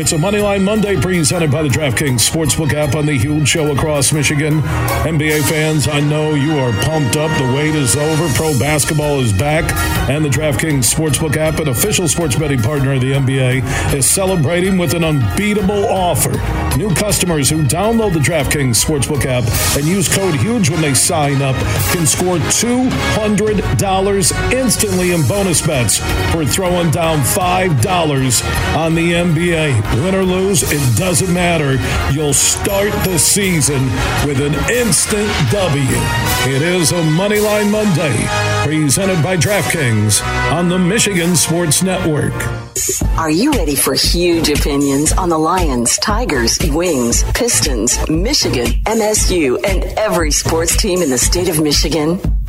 It's a Moneyline Monday presented by the DraftKings Sportsbook app on the huge show across Michigan. NBA fans, I know you are pumped up. The wait is over. Pro basketball is back. And the DraftKings Sportsbook app, an official sports betting partner of the NBA, is celebrating with an unbeatable offer. New customers who download the DraftKings Sportsbook app and use code HUGE when they sign up can score $200 instantly in bonus bets for throwing down $5 on the NBA. Win or lose, it doesn't matter. You'll start the season with an instant W. It is a Moneyline Monday, presented by DraftKings on the Michigan Sports Network. Are you ready for huge opinions on the Lions, Tigers, Wings, Pistons, Michigan, MSU, and every sports team in the state of Michigan?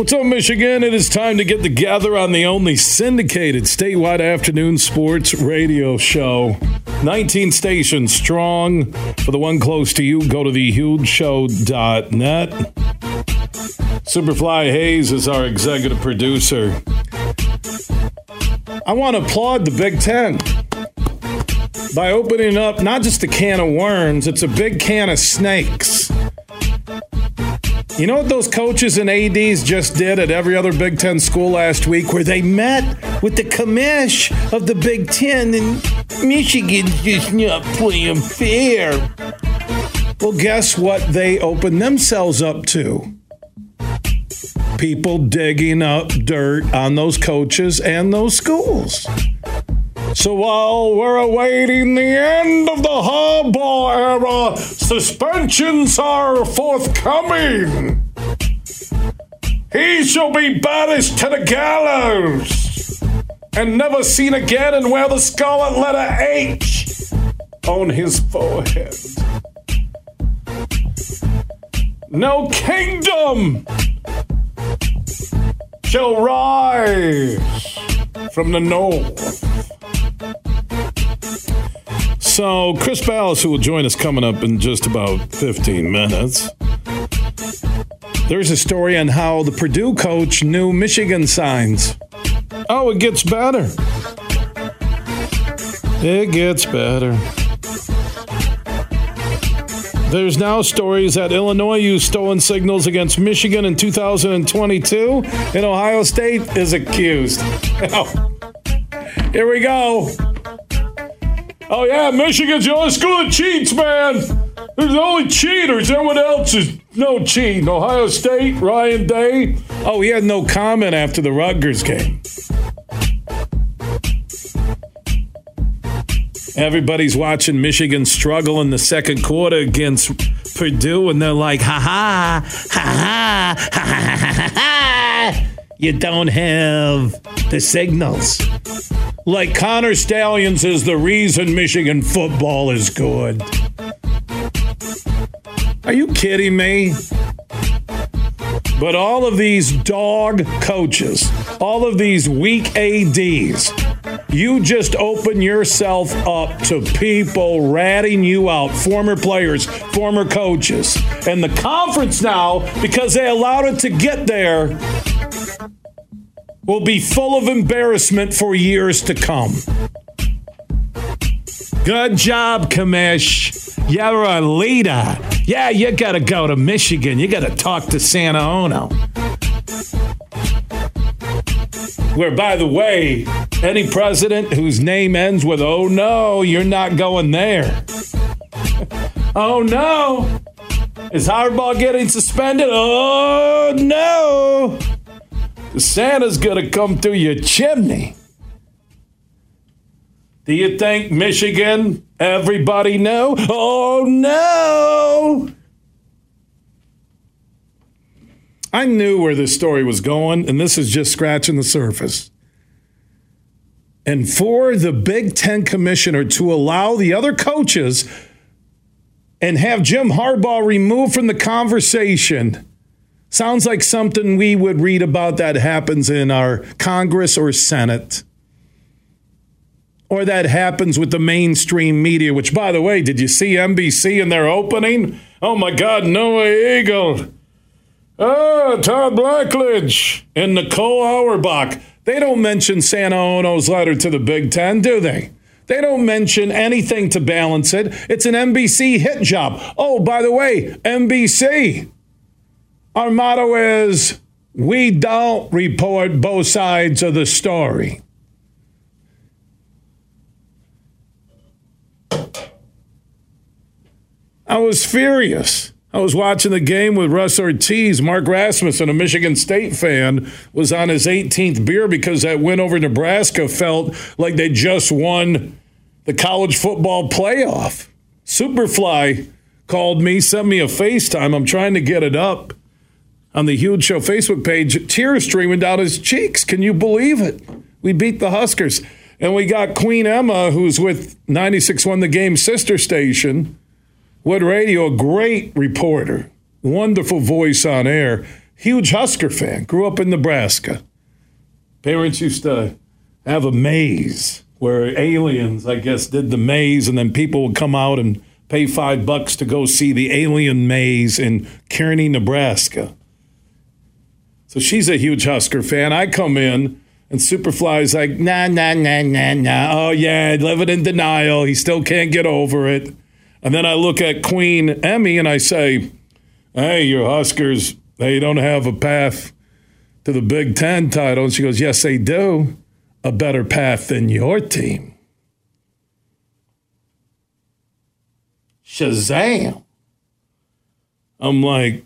What's up, Michigan? It is time to get together on the only syndicated statewide afternoon sports radio show. 19 stations strong. For the one close to you, go to thehugeshow.net. Superfly Hayes is our executive producer. I want to applaud the Big Ten by opening up not just a can of worms, it's a big can of snakes. You know what those coaches and ADs just did at every other Big Ten school last week, where they met with the commish of the Big Ten, and Michigan's just not playing fair. Well, guess what they opened themselves up to? People digging up dirt on those coaches and those schools. So while we're awaiting the end of the Harbaugh era, suspensions are forthcoming. He shall be banished to the gallows and never seen again and wear the scarlet letter H on his forehead. No kingdom shall rise from the north. So, Chris Balas, who will join us coming up in just about 15 minutes, there's a story on how the Purdue coach knew Michigan signs. Oh, it gets better. It gets better. There's now stories that Illinois used stolen signals against Michigan in 2022, and Ohio State is accused. Here we go. Oh, yeah, Michigan's the only school that cheats, man. There's only cheaters. Everyone else is no cheating. Ohio State, Ryan Day. Oh, he had no comment after the Rutgers game. Everybody's watching Michigan struggle in the second quarter against Purdue, and they're like, ha ha, ha ha, ha ha, ha ha. You don't have the signals. Like Connor Stalions is the reason Michigan football is good. Are you kidding me? But all of these dog coaches, all of these weak ADs, you just open yourself up to people ratting you out, former players, former coaches. And the conference now, because they allowed it to get there, will be full of embarrassment for years to come. Good job, commish. You're a leader. Yeah, you got to go to Michigan. You got to talk to Santa Ono. Where, by the way, any president whose name ends with, oh no, you're not going there. oh no. Is Harbaugh getting suspended? Oh no. Santa's going to come through your chimney. Do you think Michigan, everybody know? Oh no! I knew where this story was going, and this is just scratching the surface. And for the Big Ten commissioner to allow the other coaches and have Jim Harbaugh removed from the conversation sounds like something we would read about that happens in our Congress or Senate. Or that happens with the mainstream media, which, by the way, did you see NBC in their opening? Oh my God, Noah Eagle. Oh, Todd Blackledge and Nicole Auerbach. They don't mention Santa Ono's letter to the Big Ten, do they? They don't mention anything to balance it. It's an NBC hit job. Oh, by the way, NBC. Our motto is we don't report both sides of the story. I was furious. I was watching the game with Russ Ortiz. Mark Rasmussen, a Michigan State fan, was on his 18th beer because that win over Nebraska felt like they just won the college football playoff. Superfly called me, sent me a FaceTime. I'm trying to get it up on the Huge Show Facebook page. Tears streaming down his cheeks. Can you believe it? We beat the Huskers. And we got Queen Emma, who's with 96.1 The Game sister station Wood Radio, a great reporter, wonderful voice on air, huge Husker fan, grew up in Nebraska. Parents used to have a maze where aliens, I guess, did the maze, and then people would come out and pay five bucks to go see the alien maze in Kearney, Nebraska. So she's a huge Husker fan. I come in, and Superfly's like, nah, nah, nah, nah, nah. Oh, yeah, living in denial. He still can't get over it. And then I look at Queen Emmy and I say, hey, your Huskers, they don't have a path to the Big Ten title. And she goes, yes, they do. A better path than your team. Shazam. I'm like,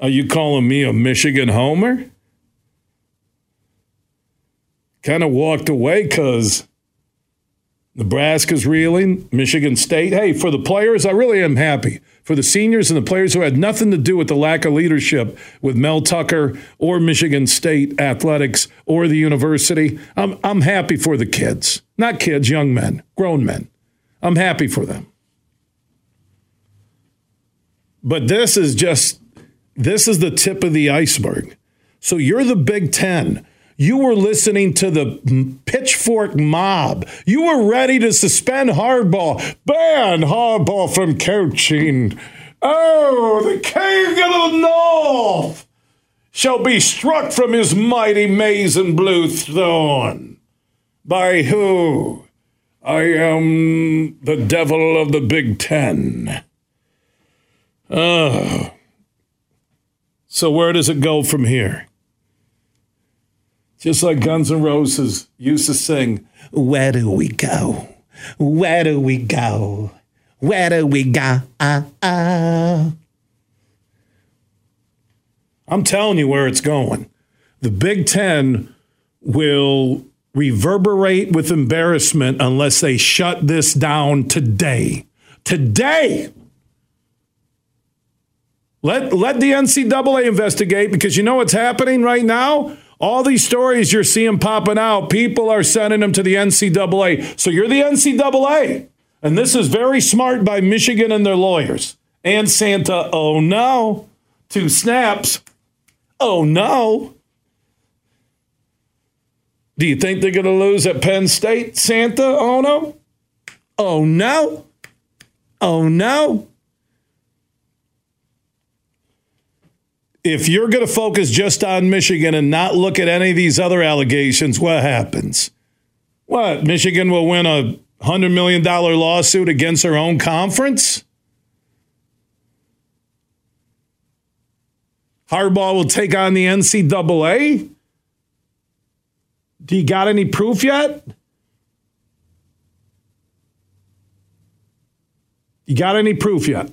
are you calling me a Michigan homer? Kind of walked away because Nebraska's reeling, Michigan State. Hey, for the players, I really am happy. For the seniors and the players who had nothing to do with the lack of leadership with Mel Tucker or Michigan State athletics or the university, I'm, I'm happy for the kids. Not kids, young men, grown men. I'm happy for them. But this is just, this is the tip of the iceberg. So you're the Big Ten you were listening to the pitchfork mob. You were ready to suspend Harbaugh, ban Harbaugh from coaching. Oh, the king of the north shall be struck from his mighty maize and blue throne. By who? I am the devil of the Big Ten. Oh. So where does it go from here? Just like Guns N' Roses used to sing, Where do we go? Where do we go? Where do we go? I'm telling you where it's going. The Big Ten will reverberate with embarrassment unless they shut this down today. Today! Let, let the NCAA investigate because you know what's happening right now? All these stories you're seeing popping out, people are sending them to the NCAA. So you're the NCAA. And this is very smart by Michigan and their lawyers. And Santa, oh no. Two snaps. Oh no. Do you think they're going to lose at Penn State, Santa? Oh no. Oh no. Oh no. If you're going to focus just on Michigan and not look at any of these other allegations, what happens? What? Michigan will win a $100 million lawsuit against their own conference? Harbaugh will take on the NCAA? Do you got any proof yet? You got any proof yet?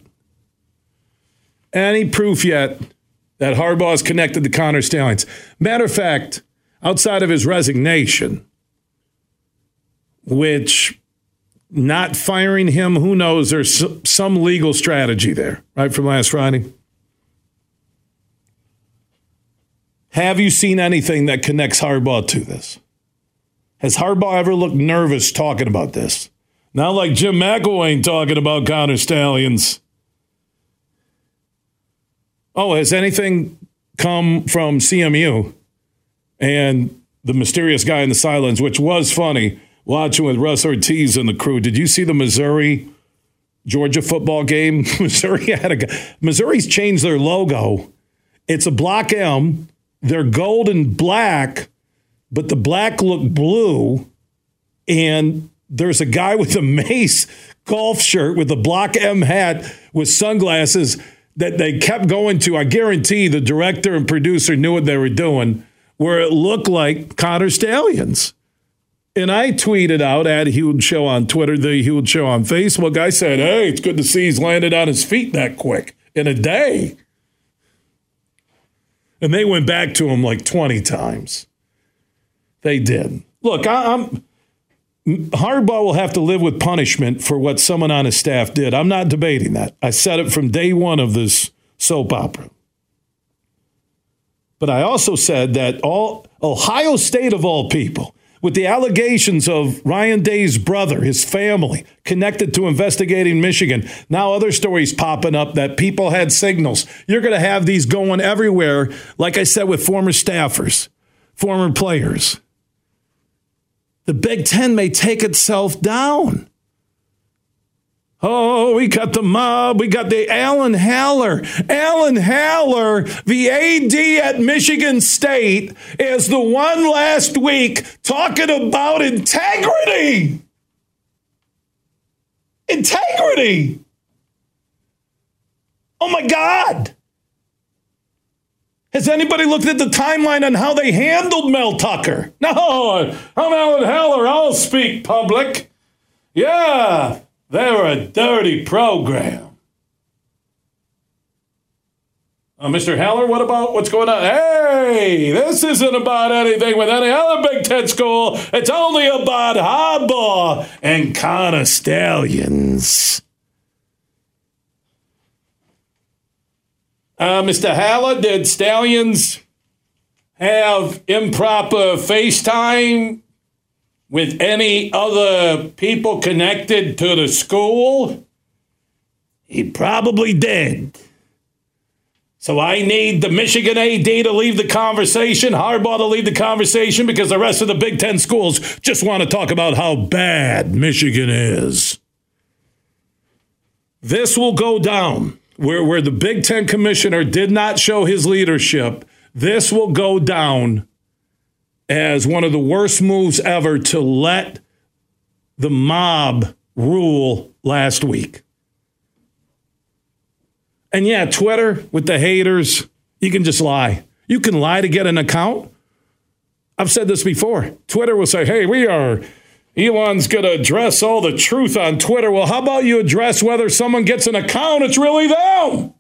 Any proof yet? That Harbaugh is connected to Connor Stalions. Matter of fact, outside of his resignation, which not firing him, who knows, there's some legal strategy there, right, from last Friday. Have you seen anything that connects Harbaugh to this? Has Harbaugh ever looked nervous talking about this? Not like Jim McElwain talking about Connor Stalions. Oh, has anything come from CMU and the mysterious guy in the silence, which was funny watching with Russ Ortiz and the crew? Did you see the Missouri Georgia football game? Missouri had a Missouri's changed their logo. It's a block M. They're gold and black, but the black looked blue. And there's a guy with a mace golf shirt with a block M hat with sunglasses that they kept going to. I guarantee the director and producer knew what they were doing, where it looked like Connor Stalions. And I tweeted out at Huge Show on Twitter, the Huge Show on Facebook. I said, hey, it's good to see he's landed on his feet that quick in a day. And they went back to him like 20 times. They did. Look, I, am Harbaugh will have to live with punishment for what someone on his staff did. I'm not debating that. I said it from day one of this soap opera. But I also said that all Ohio State of all people, with the allegations of Ryan Day's brother, his family, connected to investigating Michigan. Now, other stories popping up that people had signals. You're going to have these going everywhere, like I said, with former staffers, former players the Big Ten may take itself down. Oh, we got the mob. We got the Alan Haller. Alan Haller, the AD at Michigan State, is the one last week talking about integrity. Integrity. Oh my God. Has anybody looked at the timeline on how they handled Mel Tucker? No, I'm Alan Haller. I'll speak public. Yeah, they were a dirty program. Uh, Mr. Heller, what about what's going on? Hey, this isn't about anything with any other Big Ten school. It's only about Harbaugh and Connor Stalions. Uh, Mr. Haller, did Stalions have improper FaceTime with any other people connected to the school? He probably did. So I need the Michigan AD to leave the conversation, Harbaugh to leave the conversation, because the rest of the Big Ten schools just want to talk about how bad Michigan is. This will go down where, where the Big Ten commissioner did not show his leadership, this will go down as one of the worst moves ever to let the mob rule last week. And yeah, Twitter with the haters, you can just lie. You can lie to get an account. I've said this before. Twitter will say, hey, we are Elon's going to address all the truth on Twitter. Well, how about you address whether someone gets an account? It's really them.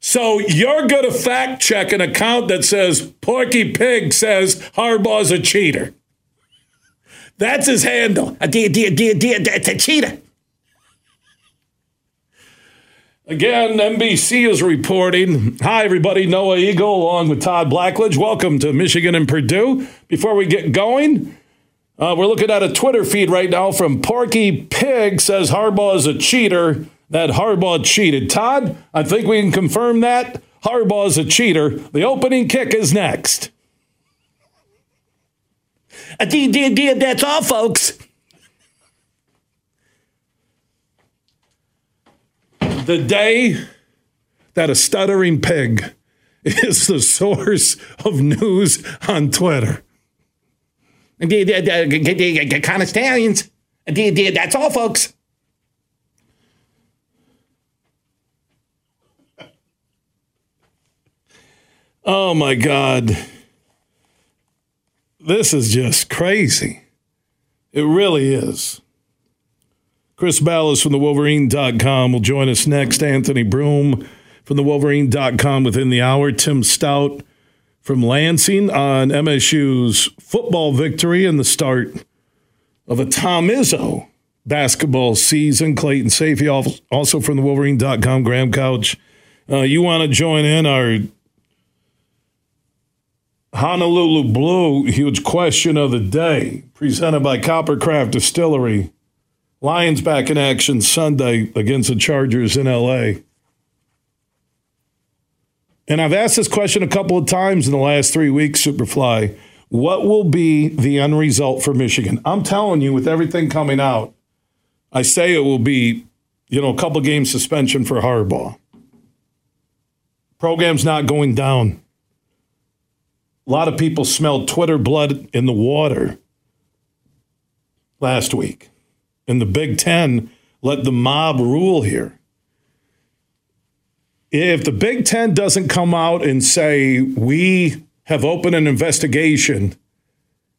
So you're going to fact check an account that says Porky Pig says Harbaugh's a cheater. That's his handle. A, a, a, a cheater. Again, NBC is reporting. Hi, everybody. Noah Eagle along with Todd Blackledge. Welcome to Michigan and Purdue. Before we get going, uh, we're looking at a Twitter feed right now from Porky Pig says Harbaugh is a cheater. That Harbaugh cheated. Todd, I think we can confirm that. Harbaugh is a cheater. The opening kick is next. That's all, folks. The day that a stuttering pig is the source of news on Twitter. Of stallions. That's all, folks. Oh my God. This is just crazy. It really is. Chris Balas from the Wolverine.com will join us next. Anthony Broome from the Wolverine.com within the hour. Tim Staudt from Lansing on MSU's football victory and the start of a Tom Izzo basketball season. Clayton Sayfie also from the Wolverine.com. Graham Couch. Uh, you want to join in our Honolulu Blue, huge question of the day, presented by Coppercraft Distillery. Lions back in action Sunday against the Chargers in LA. And I've asked this question a couple of times in the last three weeks, Superfly. What will be the end result for Michigan? I'm telling you, with everything coming out, I say it will be, you know, a couple game suspension for Harbaugh. Program's not going down. A lot of people smelled Twitter blood in the water last week. And the Big Ten let the mob rule here. If the Big Ten doesn't come out and say, we have opened an investigation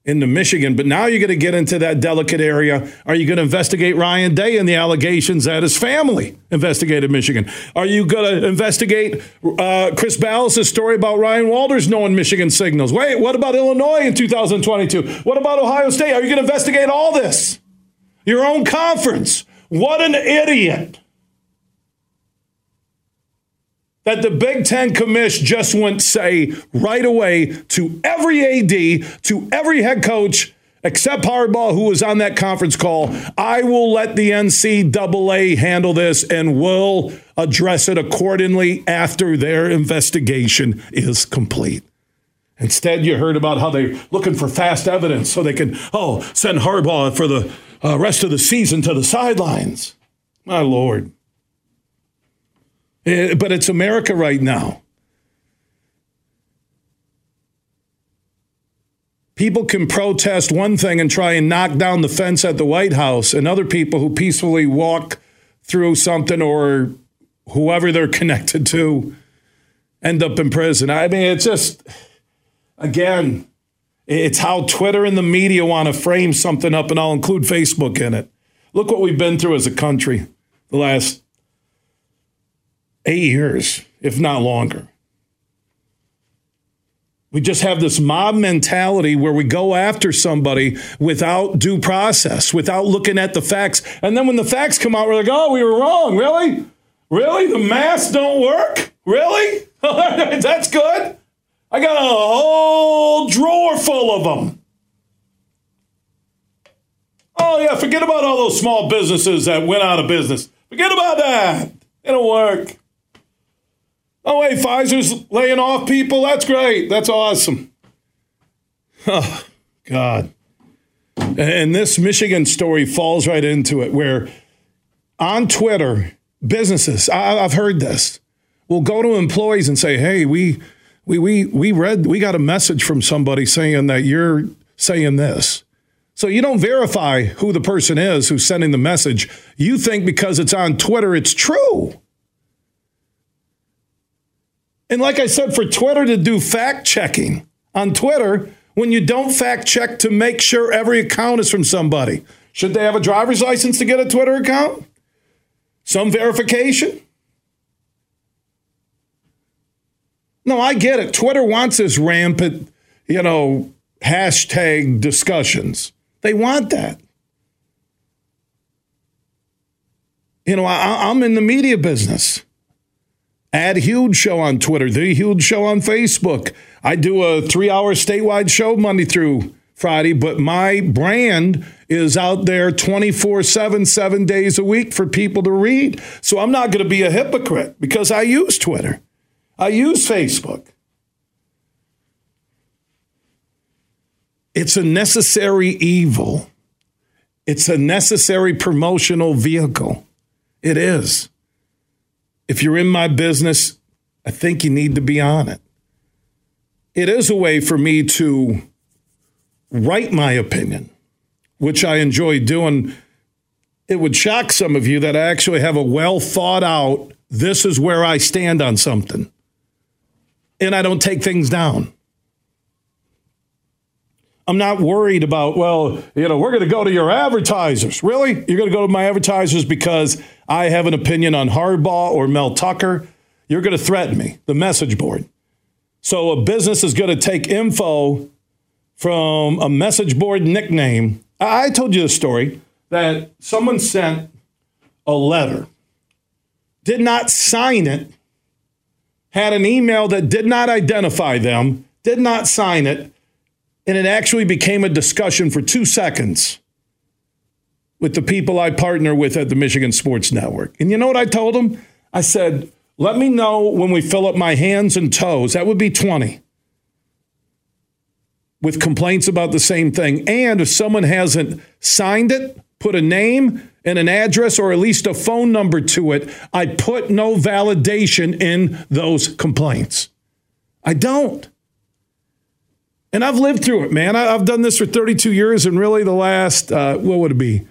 into Michigan, but now you're going to get into that delicate area. Are you going to investigate Ryan Day and the allegations that his family investigated Michigan? Are you going to investigate uh, Chris Balas' story about Ryan Walters knowing Michigan signals? Wait, what about Illinois in 2022? What about Ohio State? Are you going to investigate all this? Your own conference. What an idiot. that the Big Ten commish just went say right away to every AD, to every head coach, except Harbaugh, who was on that conference call, I will let the NCAA handle this and will address it accordingly after their investigation is complete. Instead, you heard about how they're looking for fast evidence so they can, oh, send Harbaugh for the uh, rest of the season to the sidelines. My Lord. Eh, but it's America right now. People can protest one thing and try and knock down the fence at the White House, and other people who peacefully walk through something or whoever they're connected to end up in prison. I mean, it's just, again, it's how Twitter and the media want to frame something up, and I'll include Facebook in it. Look what we've been through as a country the last eight years, if not longer. We just have this mob mentality where we go after somebody without due process, without looking at the facts. And then when the facts come out, we're like, oh, we were wrong. Really? Really? The masks don't work? Really? That's good. I got a whole drawer full of them. Oh, yeah, forget about all those small businesses that went out of business. Forget about that. It'll work. Oh, hey, Pfizer's laying off people. That's great. That's awesome. Oh, God. And this Michigan story falls right into it, where on Twitter, businesses, I, have heard this, will go to employees and say, hey, we, we, we, we read, we got a message from somebody saying that you're saying this. So you don't verify who the person is who's sending the message. You think because it's on Twitter, it's true. And like I said, for Twitter to do fact checking on Twitter, when you don't fact check to make sure every account is from somebody, should they have a driver's license to get a Twitter account? Some verification? No, I get it. Twitter wants this rampant, you know, hashtag discussions. They want that. You know, I, am in the media business. Add Huge Show on Twitter, The Huge Show on Facebook. I do a three hour statewide show Monday through Friday, but my brand is out there 24 7, seven days a week for people to read. So I'm not going to be a hypocrite because I use Twitter, I use Facebook. It's a necessary evil. It's a necessary promotional vehicle. It is if you're in my business, I think you need to be on it. It is a way for me to write my opinion, which I enjoy doing. It would shock some of you that I actually have a well thought out, this is where I stand on something. And I don't take things down. I'm not worried about, well, you know, we're going to go to your advertisers. Really? You're going to go to my advertisers because I have an opinion on Harbaugh or Mel Tucker? You're going to threaten me, the message board. So a business is going to take info from a message board nickname. I told you the story that someone sent a letter, did not sign it, had an email that did not identify them did not sign it, and it actually became a discussion for two seconds with the people I partner with at the Michigan Sports Network. And you know what I told them? I said, let me know when we fill up my hands and toes. That would be 20 with complaints about the same thing. And if someone hasn't signed it, put a name and an address or at least a phone number to it, I put no validation in those complaints. I don't. And I've lived through it, man. I've done this for 32 years, and really the last, uh, what would it be?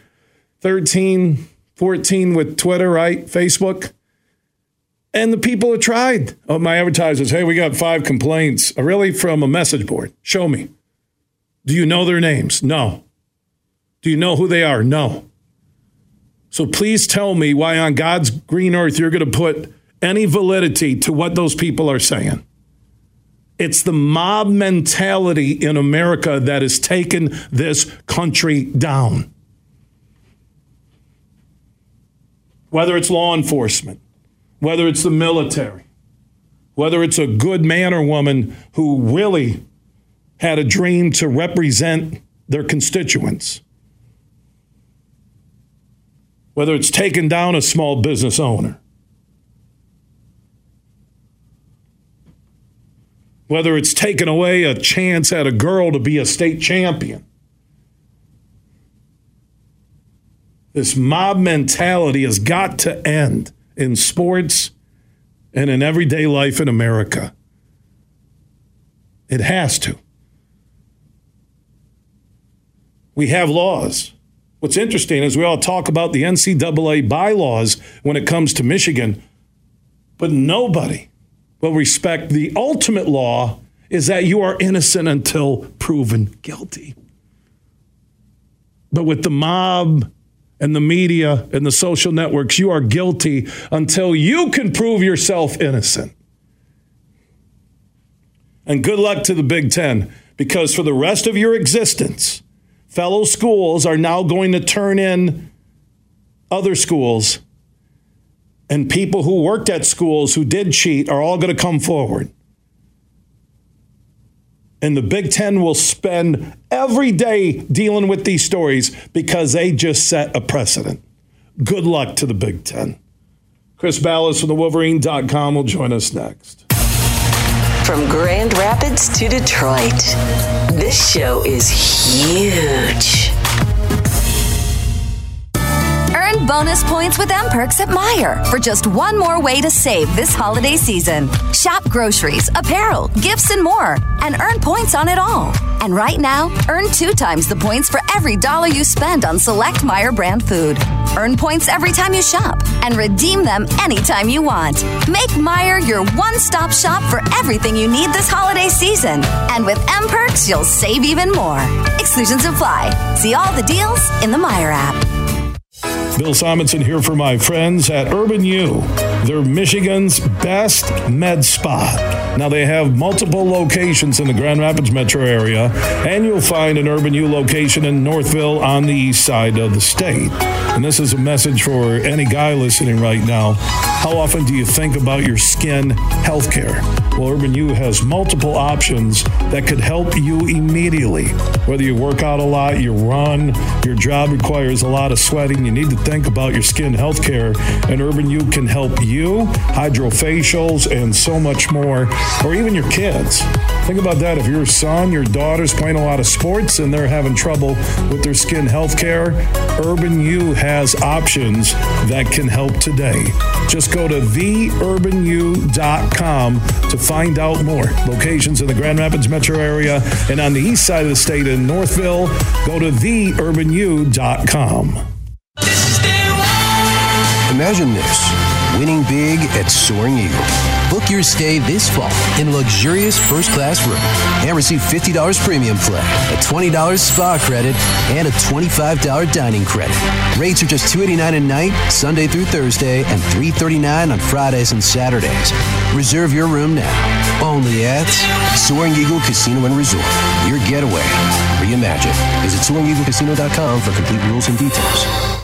13, 14 with Twitter, right? Facebook. And the people have tried. Oh, my advertisers, hey, we got five complaints. Uh, really? From a message board. Show me. Do you know their names? No. Do you know who they are? No. So please tell me why on God's green earth you're going to put any validity to what those people are saying. It's the mob mentality in America that has taken this country down. Whether it's law enforcement, whether it's the military, whether it's a good man or woman who really had a dream to represent their constituents, whether it's taking down a small business owner, whether it's taking away a chance at a girl to be a state champion. This mob mentality has got to end in sports and in everyday life in America. It has to. We have laws. What's interesting is we all talk about the NCAA bylaws when it comes to Michigan, but nobody will respect the ultimate law is that you are innocent until proven guilty. But with the mob and the media and the social networks, you are guilty until you can prove yourself innocent. And good luck to the Big Ten, because for the rest of your existence, fellow schools are now going to turn in other schools, and people who worked at schools who did cheat are all going to come forward. And the Big Ten will spend every day dealing with these stories because they just set a precedent. Good luck to the Big Ten. Chris Balas from the Wolverine.com will join us next. From Grand Rapids to Detroit, this show is huge. Bonus points with M Perks at Meijer for just one more way to save this holiday season. Shop groceries, apparel, gifts, and more, and earn points on it all. And right now, earn two times the points for every dollar you spend on select Meijer brand food. Earn points every time you shop and redeem them anytime you want. Make Meijer your one stop shop for everything you need this holiday season. And with M Perks, you'll save even more. Exclusions apply. See all the deals in the Meijer app. Bill Simonson here for my friends at Urban U. They're Michigan's best med spa. Now, they have multiple locations in the Grand Rapids metro area, and you'll find an Urban U location in Northville on the east side of the state. And this is a message for any guy listening right now. How often do you think about your skin health care? Well, Urban U has multiple options that could help you immediately. Whether you work out a lot, you run, your job requires a lot of sweating, you need to think about your skin health care, and Urban U can help you, hydrofacials, and so much more, or even your kids. Think about that. If your son, your daughter's playing a lot of sports and they're having trouble with their skin health care, Urban U has options that can help today. Just go to theurbanu.com to find out more. Locations in the Grand Rapids metro area and on the east side of the state in Northville, go to theurbanu.com. Imagine this winning big at Soaring Eagle. Book your stay this fall in luxurious first class room and receive $50 premium play, a $20 spa credit, and a $25 dining credit. Rates are just $289 a night, Sunday through Thursday, and 339 on Fridays and Saturdays. Reserve your room now. Only at Soaring Eagle Casino and Resort. Your getaway. Reimagine. Visit SoaringEagleCasino.com for complete rules and details.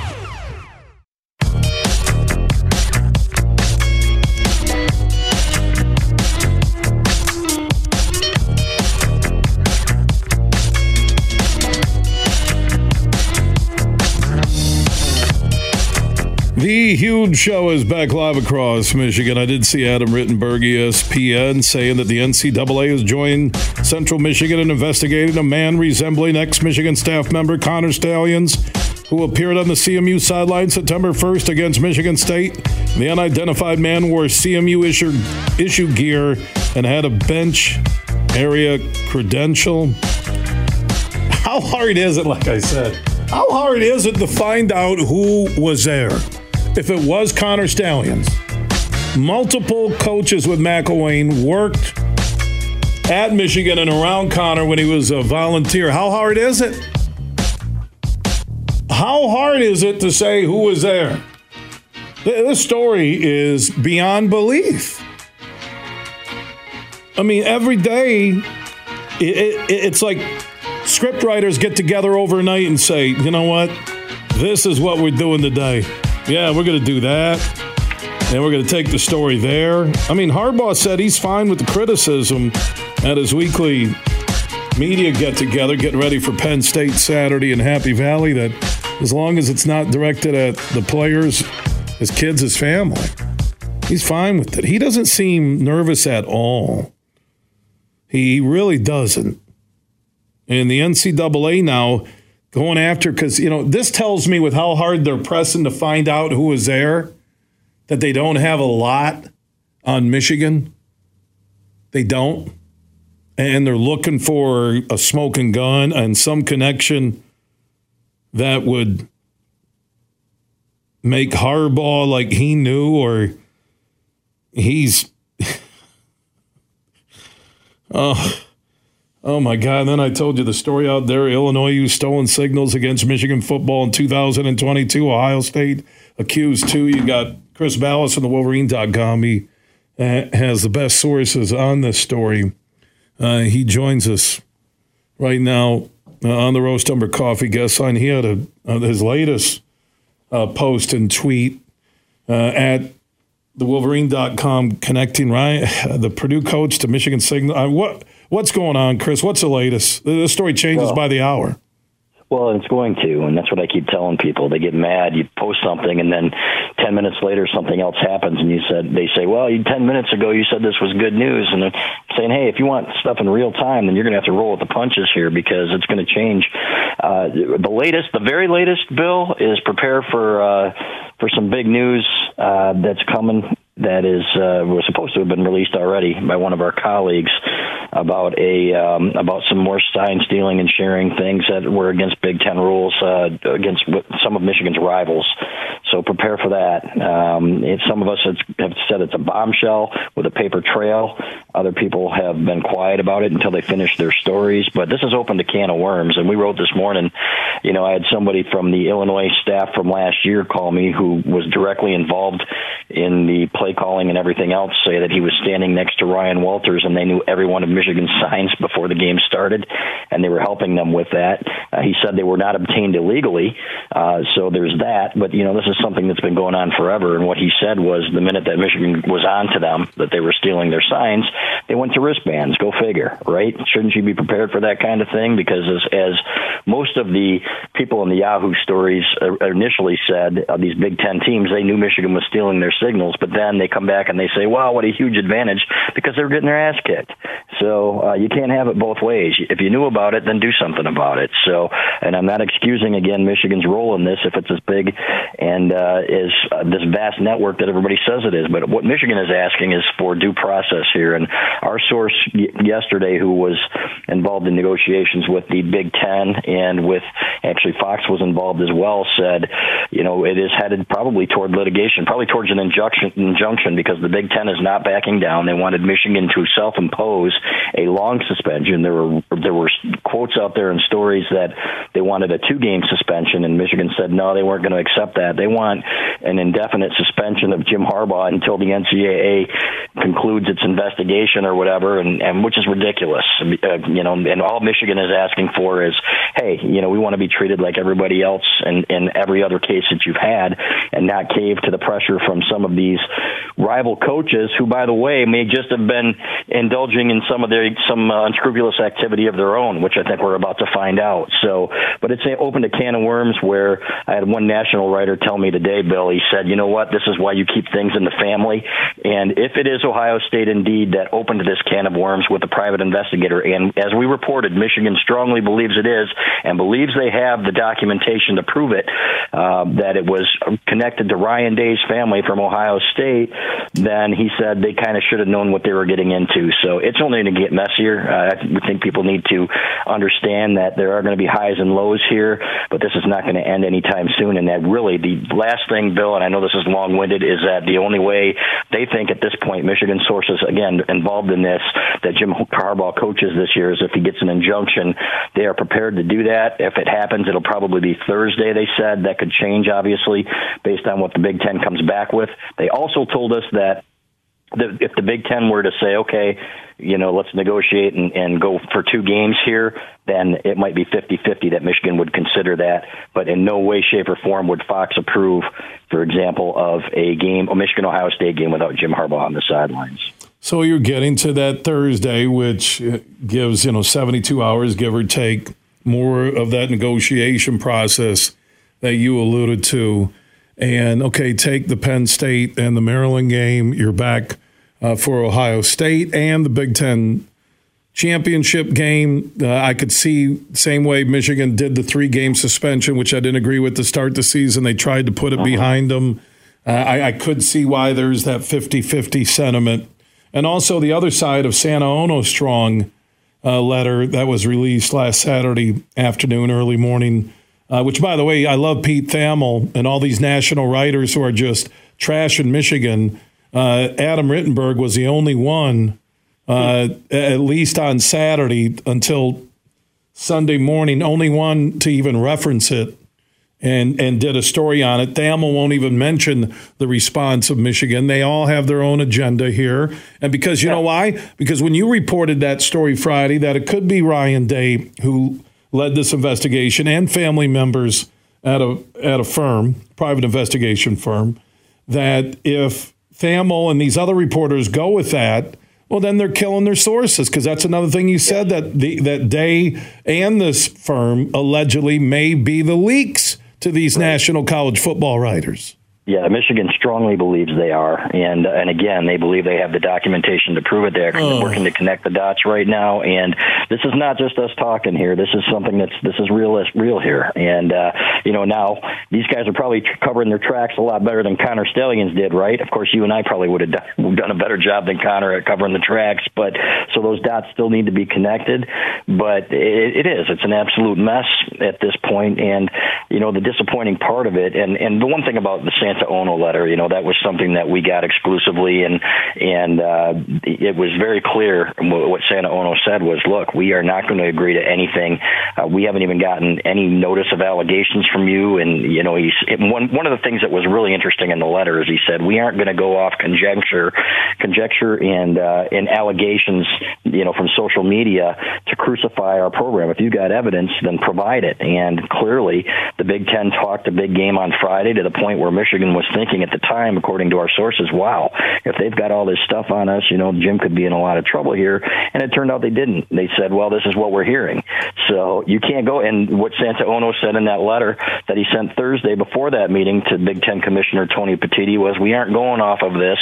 The huge show is back live across Michigan. I did see Adam Rittenberg, ESPN, saying that the NCAA has joined Central Michigan in investigating a man resembling ex Michigan staff member Connor Stalions, who appeared on the CMU sideline September 1st against Michigan State. The unidentified man wore CMU issue, issue gear and had a bench area credential. How hard is it, like I said? How hard is it to find out who was there? If it was Connor Stalions. Multiple coaches with McElwain worked at Michigan and around Connor when he was a volunteer. How hard is it? How hard is it to say who was there? This story is beyond belief. I mean, every day, it, it, it's like scriptwriters get together overnight and say, you know what? This is what we're doing today. Yeah, we're going to do that. And we're going to take the story there. I mean, Harbaugh said he's fine with the criticism at his weekly media get together, getting ready for Penn State Saturday in Happy Valley, that as long as it's not directed at the players, his kids, his family, he's fine with it. He doesn't seem nervous at all. He really doesn't. And the NCAA now going after because you know this tells me with how hard they're pressing to find out who was there that they don't have a lot on Michigan. They don't. And they're looking for a smoking gun and some connection that would make Harbaugh like he knew or he's oh Oh my God. And then I told you the story out there. Illinois used stolen signals against Michigan football in 2022. Ohio State accused too. You got Chris Balas from the Wolverine.com. He uh, has the best sources on this story. Uh, he joins us right now uh, on the Roast Umber Coffee guest line. He had a, uh, his latest uh, post and tweet at the Wolverine.com connecting right the Purdue coach to Michigan signal. what What's going on, Chris? What's the latest? The story changes well, by the hour. Well, it's going to, and that's what I keep telling people. They get mad. You post something, and then ten minutes later, something else happens, and you said they say, "Well, you, ten minutes ago you said this was good news," and they're saying, "Hey, if you want stuff in real time, then you're going to have to roll with the punches here because it's going to change." Uh, the latest, the very latest bill is prepare for uh, for some big news uh, that's coming that is uh, was supposed to have been released already by one of our colleagues about a um, about some more sign stealing and sharing things that were against Big Ten rules uh, against some of Michigan's rivals. So prepare for that. Um, it, some of us have said it's a bombshell with a paper trail. Other people have been quiet about it until they finish their stories. But this has opened a can of worms. And we wrote this morning. You know, I had somebody from the Illinois staff from last year call me who was directly involved in the play calling and everything else say that he was standing next to Ryan Walters and they knew every one of Michigan's signs before the game started, and they were helping them with that. Uh, he said they were not obtained illegally, uh, so there's that. But you know, this is something that's been going on forever. And what he said was, the minute that Michigan was on to them that they were stealing their signs, they went to wristbands. Go figure, right? Shouldn't you be prepared for that kind of thing? Because as, as most of the people in the Yahoo stories uh, initially said, uh, these Big Ten teams, they knew Michigan was stealing their signals, but then they come back and they say, "Wow, what a huge advantage!" because they're getting their ass kicked. So uh, you can't have it both ways. If you knew about it, then do something about it. So, and I'm not excusing again Michigan's role in this if it's as big and uh, is uh, this vast network that everybody says it is. But what Michigan is asking is for due process here. And our source y- yesterday, who was involved in negotiations with the Big Ten and with actually Fox was involved as well, said, you know, it is headed probably toward litigation, probably towards an injunction, injunction because the Big Ten is not backing down. They wanted Michigan to self-impose a long suspension. There were there were quotes out there and stories that they wanted a two-game suspension, and Michigan said no, they weren't going to accept that. They want an indefinite suspension of Jim Harbaugh until the NCAA concludes its investigation or whatever, and, and which is ridiculous. Uh, you know, and all Michigan is asking for is, hey, you know, we want to be treated like everybody else in, in every other case that you've had, and not cave to the pressure from some of these rival coaches who, by the way, may just have been indulging in some of their some uh, unscrupulous activity of their own, which I think we're about to find out. So, but it's opened a can of worms where I had one national writer tell me today, Bill. He said, you know what, this is why you keep things in the family, and if it is Ohio State indeed that opened this can of worms with a private investigator, and as we reported, Michigan strongly believes it is, and believes they have the documentation to prove it, uh, that it was connected to Ryan Day's family from Ohio State, then he said they kind of should have known what they were getting into. So it's only going to get messier. Uh, I think people need to understand that there are going to be highs and lows here, but this is not going to end anytime soon. And that really the last thing, Bill, and I know this is long winded, is that the only way they think at this point, Michigan sources, again, involved in this, that Jim Harbaugh coaches this year is if he gets an injunction, they are prepared to do that. If it happens, it'll probably be Thursday, they said. That could change, obviously, based on what the Big Ten comes back with. They also told us that the, if the Big Ten were to say, okay, you know, let's negotiate and, and go for two games here, then it might be 50-50 that Michigan would consider that. But in no way, shape, or form would Fox approve, for example, of a game, a Michigan-Ohio State game without Jim Harbaugh on the sidelines. So you're getting to that Thursday, which gives, you know, 72 hours, give or take, more of that negotiation process that you alluded to. And okay, take the Penn State and the Maryland game. You're back uh, for Ohio State and the Big Ten championship game. Uh, I could see same way Michigan did the three game suspension, which I didn't agree with to start the season. They tried to put it uh-huh. behind them. Uh, I, I, could see why there's that 50 50 sentiment. And also the other side of Santa Ono Strong uh, letter that was released last Saturday afternoon, early morning. Uh, which, by the way, I love Pete Thamel and all these national writers who are just trash in Michigan uh, Adam Rittenberg was the only one, uh, at least on Saturday until Sunday morning, only one to even reference it and and did a story on it. Thamel won't even mention the response of Michigan. They all have their own agenda here, and because you know why? Because when you reported that story Friday, that it could be Ryan Day who led this investigation and family members at a at a firm, private investigation firm, that if Thamel and these other reporters go with that, well, then they're killing their sources because that's another thing you said that the, that Day and this firm allegedly may be the leaks to these right. national college football writers. Yeah, Michigan strongly believes they are, and and again, they believe they have the documentation to prove it. They're oh. working to connect the dots right now, and this is not just us talking here. This is something that's this is real real here, and uh, you know now these guys are probably covering their tracks a lot better than Connor Stalions did, right? Of course, you and I probably would have done, done a better job than Connor at covering the tracks, but so those dots still need to be connected. But it, it is it's an absolute mess at this point, and you know the disappointing part of it, and and the one thing about the Santa Ono letter. You know, that was something that we got exclusively, and and uh, it was very clear what Santa Ono said was, look, we are not going to agree to anything. Uh, we haven't even gotten any notice of allegations from you, and you know, he's one one of the things that was really interesting in the letter is he said we aren't going to go off conjecture, conjecture and uh, and allegations, you know, from social media to crucify our program. If you've got evidence, then provide it. And clearly, the Big Ten talked a big game on Friday to the point where Michigan was thinking at the time, according to our sources, wow, if they've got all this stuff on us, you know, Jim could be in a lot of trouble here. And it turned out they didn't. They said, well, this is what we're hearing. So you can't go. And what Santa Ono said in that letter that he sent Thursday before that meeting to Big Ten Commissioner Tony Petitti was, "We aren't going off of this.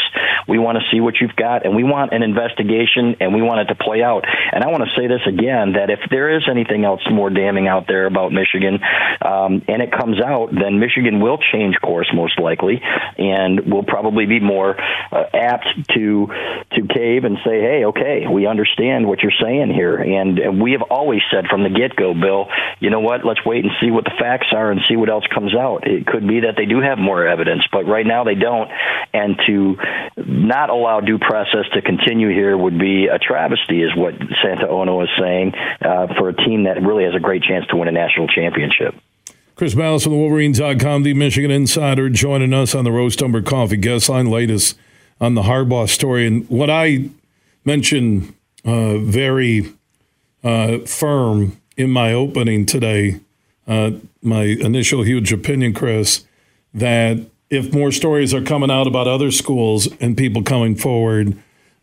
We want to see what you've got, and we want an investigation, and we want it to play out." And I want to say this again: that if there is anything else more damning out there about Michigan, um, and it comes out, then Michigan will change course most likely, and will probably be more uh, apt to to cave and say, "Hey, okay, we understand what you're saying here," and, and we have always said from the get go, Bill, you know what? Let's wait and see what the facts are and see what else comes out. It could be that they do have more evidence, but right now they don't. And to not allow due process to continue here would be a travesty, is what Santa Ono is saying uh, for a team that really has a great chance to win a national championship. Chris Balas from the Wolverines.com, the Michigan Insider, joining us on the Roast Umber Coffee guest line, latest on the Harbaugh story. And what I mentioned uh, very uh, firm in my opening today, uh, my initial huge opinion, Chris, that if more stories are coming out about other schools and people coming forward,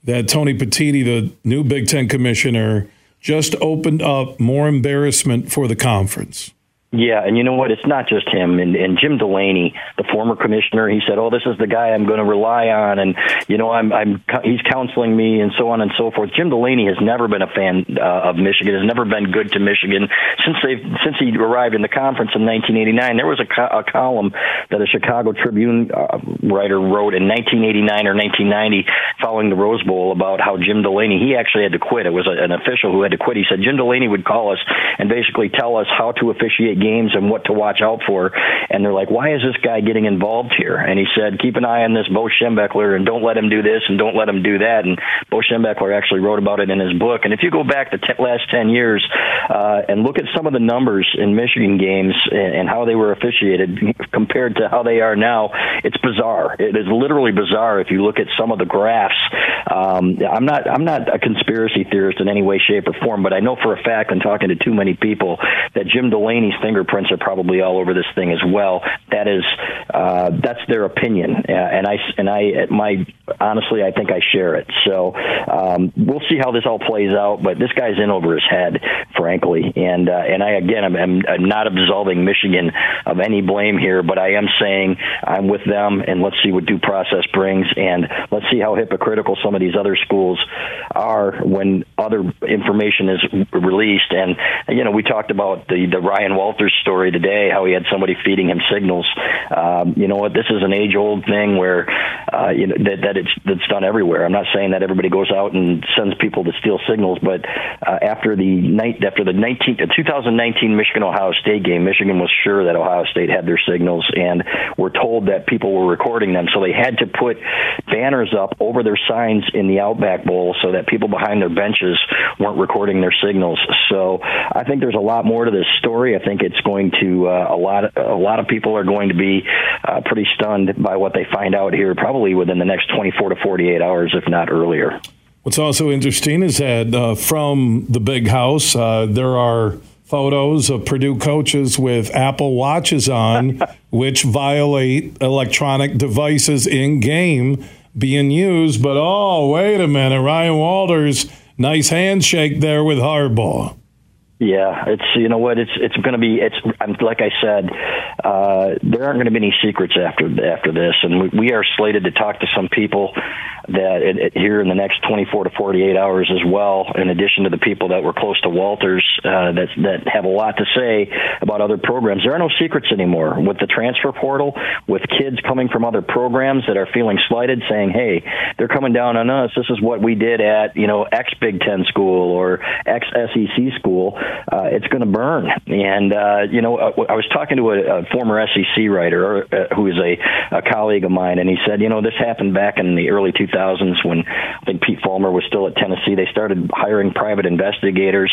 that Tony Petitti, the new Big Ten commissioner, just opened up more embarrassment for the conference. Yeah, and you know what? It's not just him. And, and Jim Delaney, the former commissioner, he said, "Oh, this is the guy I'm going to rely on," and you know, I'm, I'm he's counseling me, and so on and so forth. Jim Delaney has never been a fan uh, of Michigan. Has never been good to Michigan since they since he arrived in the conference in 1989. There was a, co- a column that a Chicago Tribune uh, writer wrote in 1989 or 1990, following the Rose Bowl, about how Jim Delaney he actually had to quit. It was a, an official who had to quit. He said Jim Delaney would call us and basically tell us how to officiate games and what to watch out for. And they're like, why is this guy getting involved here? And he said, keep an eye on this Bo Schembechler and don't let him do this and don't let him do that. And Bo Schembechler actually wrote about it in his book. And if you go back the t- last 10 years uh, and look at some of the numbers in Michigan games and, and how they were officiated compared to how they are now, it's bizarre. It is literally bizarre if you look at some of the graphs. Um, I'm not I'm not a conspiracy theorist in any way, shape, or form, but I know for a fact, in talking to too many people, that Jim Delaney's fingerprints are probably all over this thing as well. That is uh, that's their opinion, uh, and I and I my honestly I think I share it. So um, we'll see how this all plays out. But this guy's in over his head, frankly, and uh, and I again I'm, I'm, not absolving Michigan of any blame here, but I am saying I'm with them, and let's see what due process brings, and let's see how hypocritical some of these other schools are when other information is released. And you know we talked about the the Ryan Walters story today, how he had somebody feeding him signals. Um, you know what? This is an age-old thing where uh, you know that, that it's that's done everywhere. I'm not saying that everybody goes out and sends people to steal signals, but uh, after the night after the 19 the 2019 Michigan Ohio State game, Michigan was sure that Ohio State had their signals, and were told that people were recording them, so they had to put banners up over their signs in the Outback Bowl so that people behind their benches weren't recording their signals. So I think there's a lot more to this story. I think it's going to uh, a lot. Of, a lot of people are going to be uh, pretty stunned by what they find out here, probably within the next 24 to 48 hours, if not earlier. What's also interesting is that uh, from the big house, uh, there are photos of Purdue coaches with Apple Watches on, which violate electronic devices in game being used. But oh, wait a minute, Ryan Walters, nice handshake there with Harbaugh. Yeah, it's you know what it's it's going to be it's I'm, like I said, uh, there aren't going to be any secrets after after this, and we, we are slated to talk to some people that it, it, here in the next 24 to 48 hours as well. In addition to the people that were close to Walters uh, that that have a lot to say about other programs, there are no secrets anymore with the transfer portal, with kids coming from other programs that are feeling slighted, saying, "Hey, they're coming down on us. This is what we did at you know X Big Ten school or X SEC school." Uh, it's going to burn. And uh, you know, I, I was talking to a, a former SEC writer uh, who is a, a colleague of mine, and he said, you know, this happened back in the early 2000s when I think Pete Fulmer was still at Tennessee. They started hiring private investigators,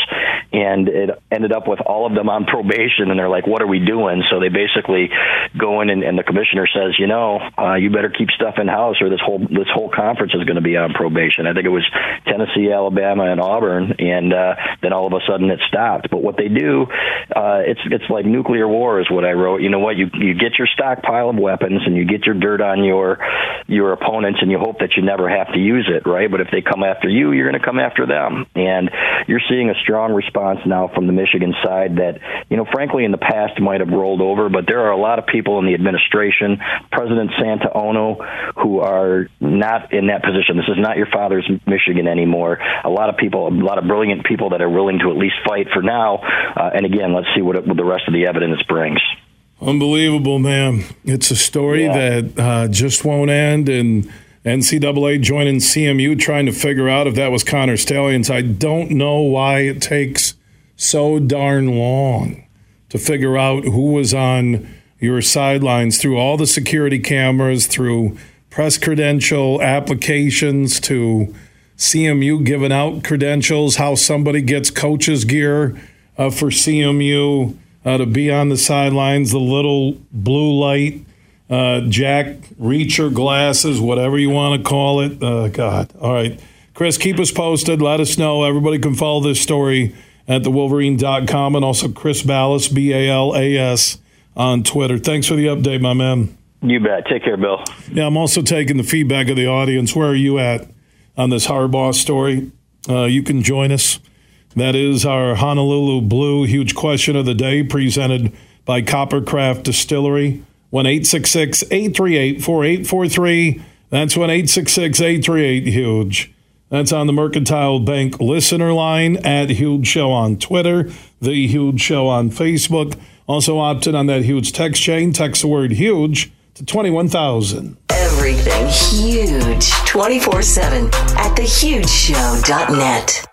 and it ended up with all of them on probation. And they're like, "What are we doing?" So they basically go in, and, and the commissioner says, "You know, uh, you better keep stuff in house, or this whole this whole conference is going to be on probation." I think it was Tennessee, Alabama, and Auburn, and uh, then all of a sudden it stopped But what they do, uh, it's it's like nuclear war, is what I wrote. You know what? You you get your stockpile of weapons and you get your dirt on your your opponents, and you hope that you never have to use it, right? But if they come after you, you're going to come after them, and you're seeing a strong response now from the Michigan side that, you know, frankly, in the past might have rolled over, but there are a lot of people in the administration, President Santa Ono, who are not in that position. This is not your father's Michigan anymore. A lot of people, a lot of brilliant people that are willing to at least fight for now. Uh, and again, let's see what, it, what the rest of the evidence brings. Unbelievable, man. It's a story yeah. that uh, just won't end. And NCAA joining CMU trying to figure out if that was Connor Stalions. I don't know why it takes so darn long to figure out who was on your sidelines through all the security cameras, through press credential applications, to CMU giving out credentials, how somebody gets coach's gear uh, for CMU uh, to be on the sidelines, the little blue light, uh, Jack Reacher glasses, whatever you want to call it. Uh, God. All right. Chris, keep us posted. Let us know. Everybody can follow this story at thewolverine.com and also Chris Balas, B A L A S, on Twitter. Thanks for the update, my man. You bet. Take care, Bill. Yeah, I'm also taking the feedback of the audience. Where are you at on this Harbaugh story? Uh, you can join us. That is our Honolulu Blue huge question of the day presented by Coppercraft Distillery. 1 838 4843. That's 1 838 Huge. That's on the Mercantile Bank listener line at Huge Show on Twitter, The Huge Show on Facebook. Also opted on that huge text chain. Text the word huge to 21,000. Everything huge 24 7 at thehugeshow.net.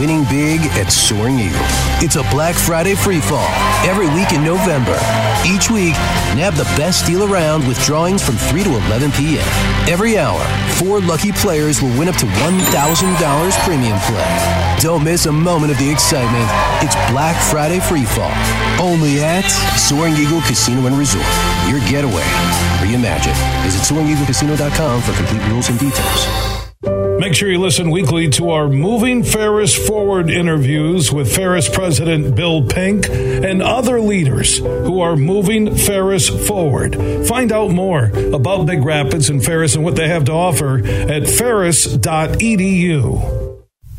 winning big at Soaring Eagle. It's a Black Friday free fall every week in November. Each week, nab the best deal around with drawings from 3 to 11 p.m. Every hour, four lucky players will win up to $1,000 premium play. Don't miss a moment of the excitement. It's Black Friday free fall. Only at Soaring Eagle Casino and Resort. Your getaway. Reimagine. Visit SoaringEagleCasino.com for complete rules and details. Make sure you listen weekly to our Moving Ferris Forward interviews with Ferris President Bill Pink and other leaders who are moving Ferris forward. Find out more about Big Rapids and Ferris and what they have to offer at ferris.edu.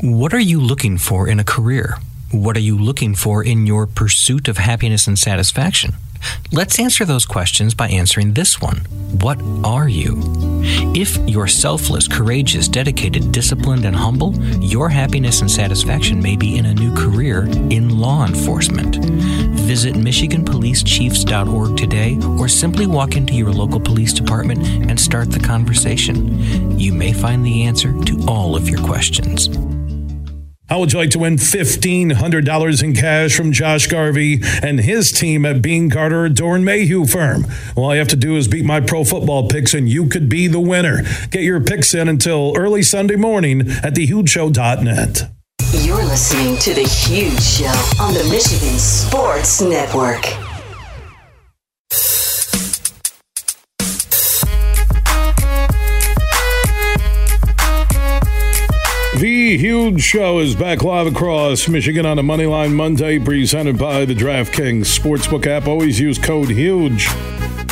What are you looking for in a career? What are you looking for in your pursuit of happiness and satisfaction? Let's answer those questions by answering this one What are you? If you're selfless, courageous, dedicated, disciplined, and humble, your happiness and satisfaction may be in a new career in law enforcement. Visit MichiganPoliceChiefs.org today or simply walk into your local police department and start the conversation. You may find the answer to all of your questions. How would you like to win $1,500 in cash from Josh Garvey and his team at Bean Carter Doeren Mayhew firm? All you have to do is beat my pro football picks and you could be the winner. Get your picks in until early Sunday morning at thehugeshow.net. You're listening to The Huge Show on the Michigan Sports Network. Huge Show is back live across Michigan on a Moneyline Monday, presented by the DraftKings Sportsbook app. Always use code HUGE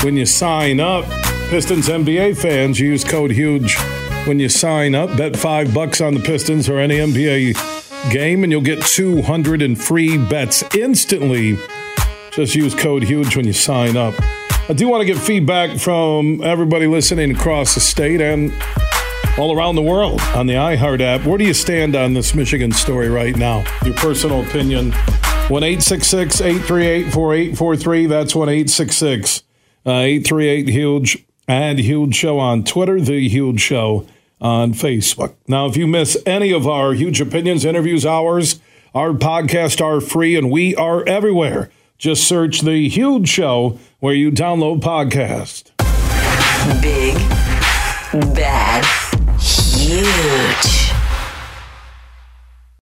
when you sign up. Pistons NBA fans use code HUGE when you sign up. Bet five bucks on the Pistons or any NBA game, and you'll get 200 in free bets instantly. Just use code HUGE when you sign up. I do want to get feedback from everybody listening across the state and all around the world on the iHeart app. Where do you stand on this Michigan story right now? Your personal opinion. 1 838 4843. That's 1 866 uh, 838 Huge. And Huge Show on Twitter, The Huge Show on Facebook. Now, if you miss any of our Huge Opinions interviews, hours, our podcasts are free and we are everywhere. Just search The Huge Show where you download podcasts. Big, bad, huge.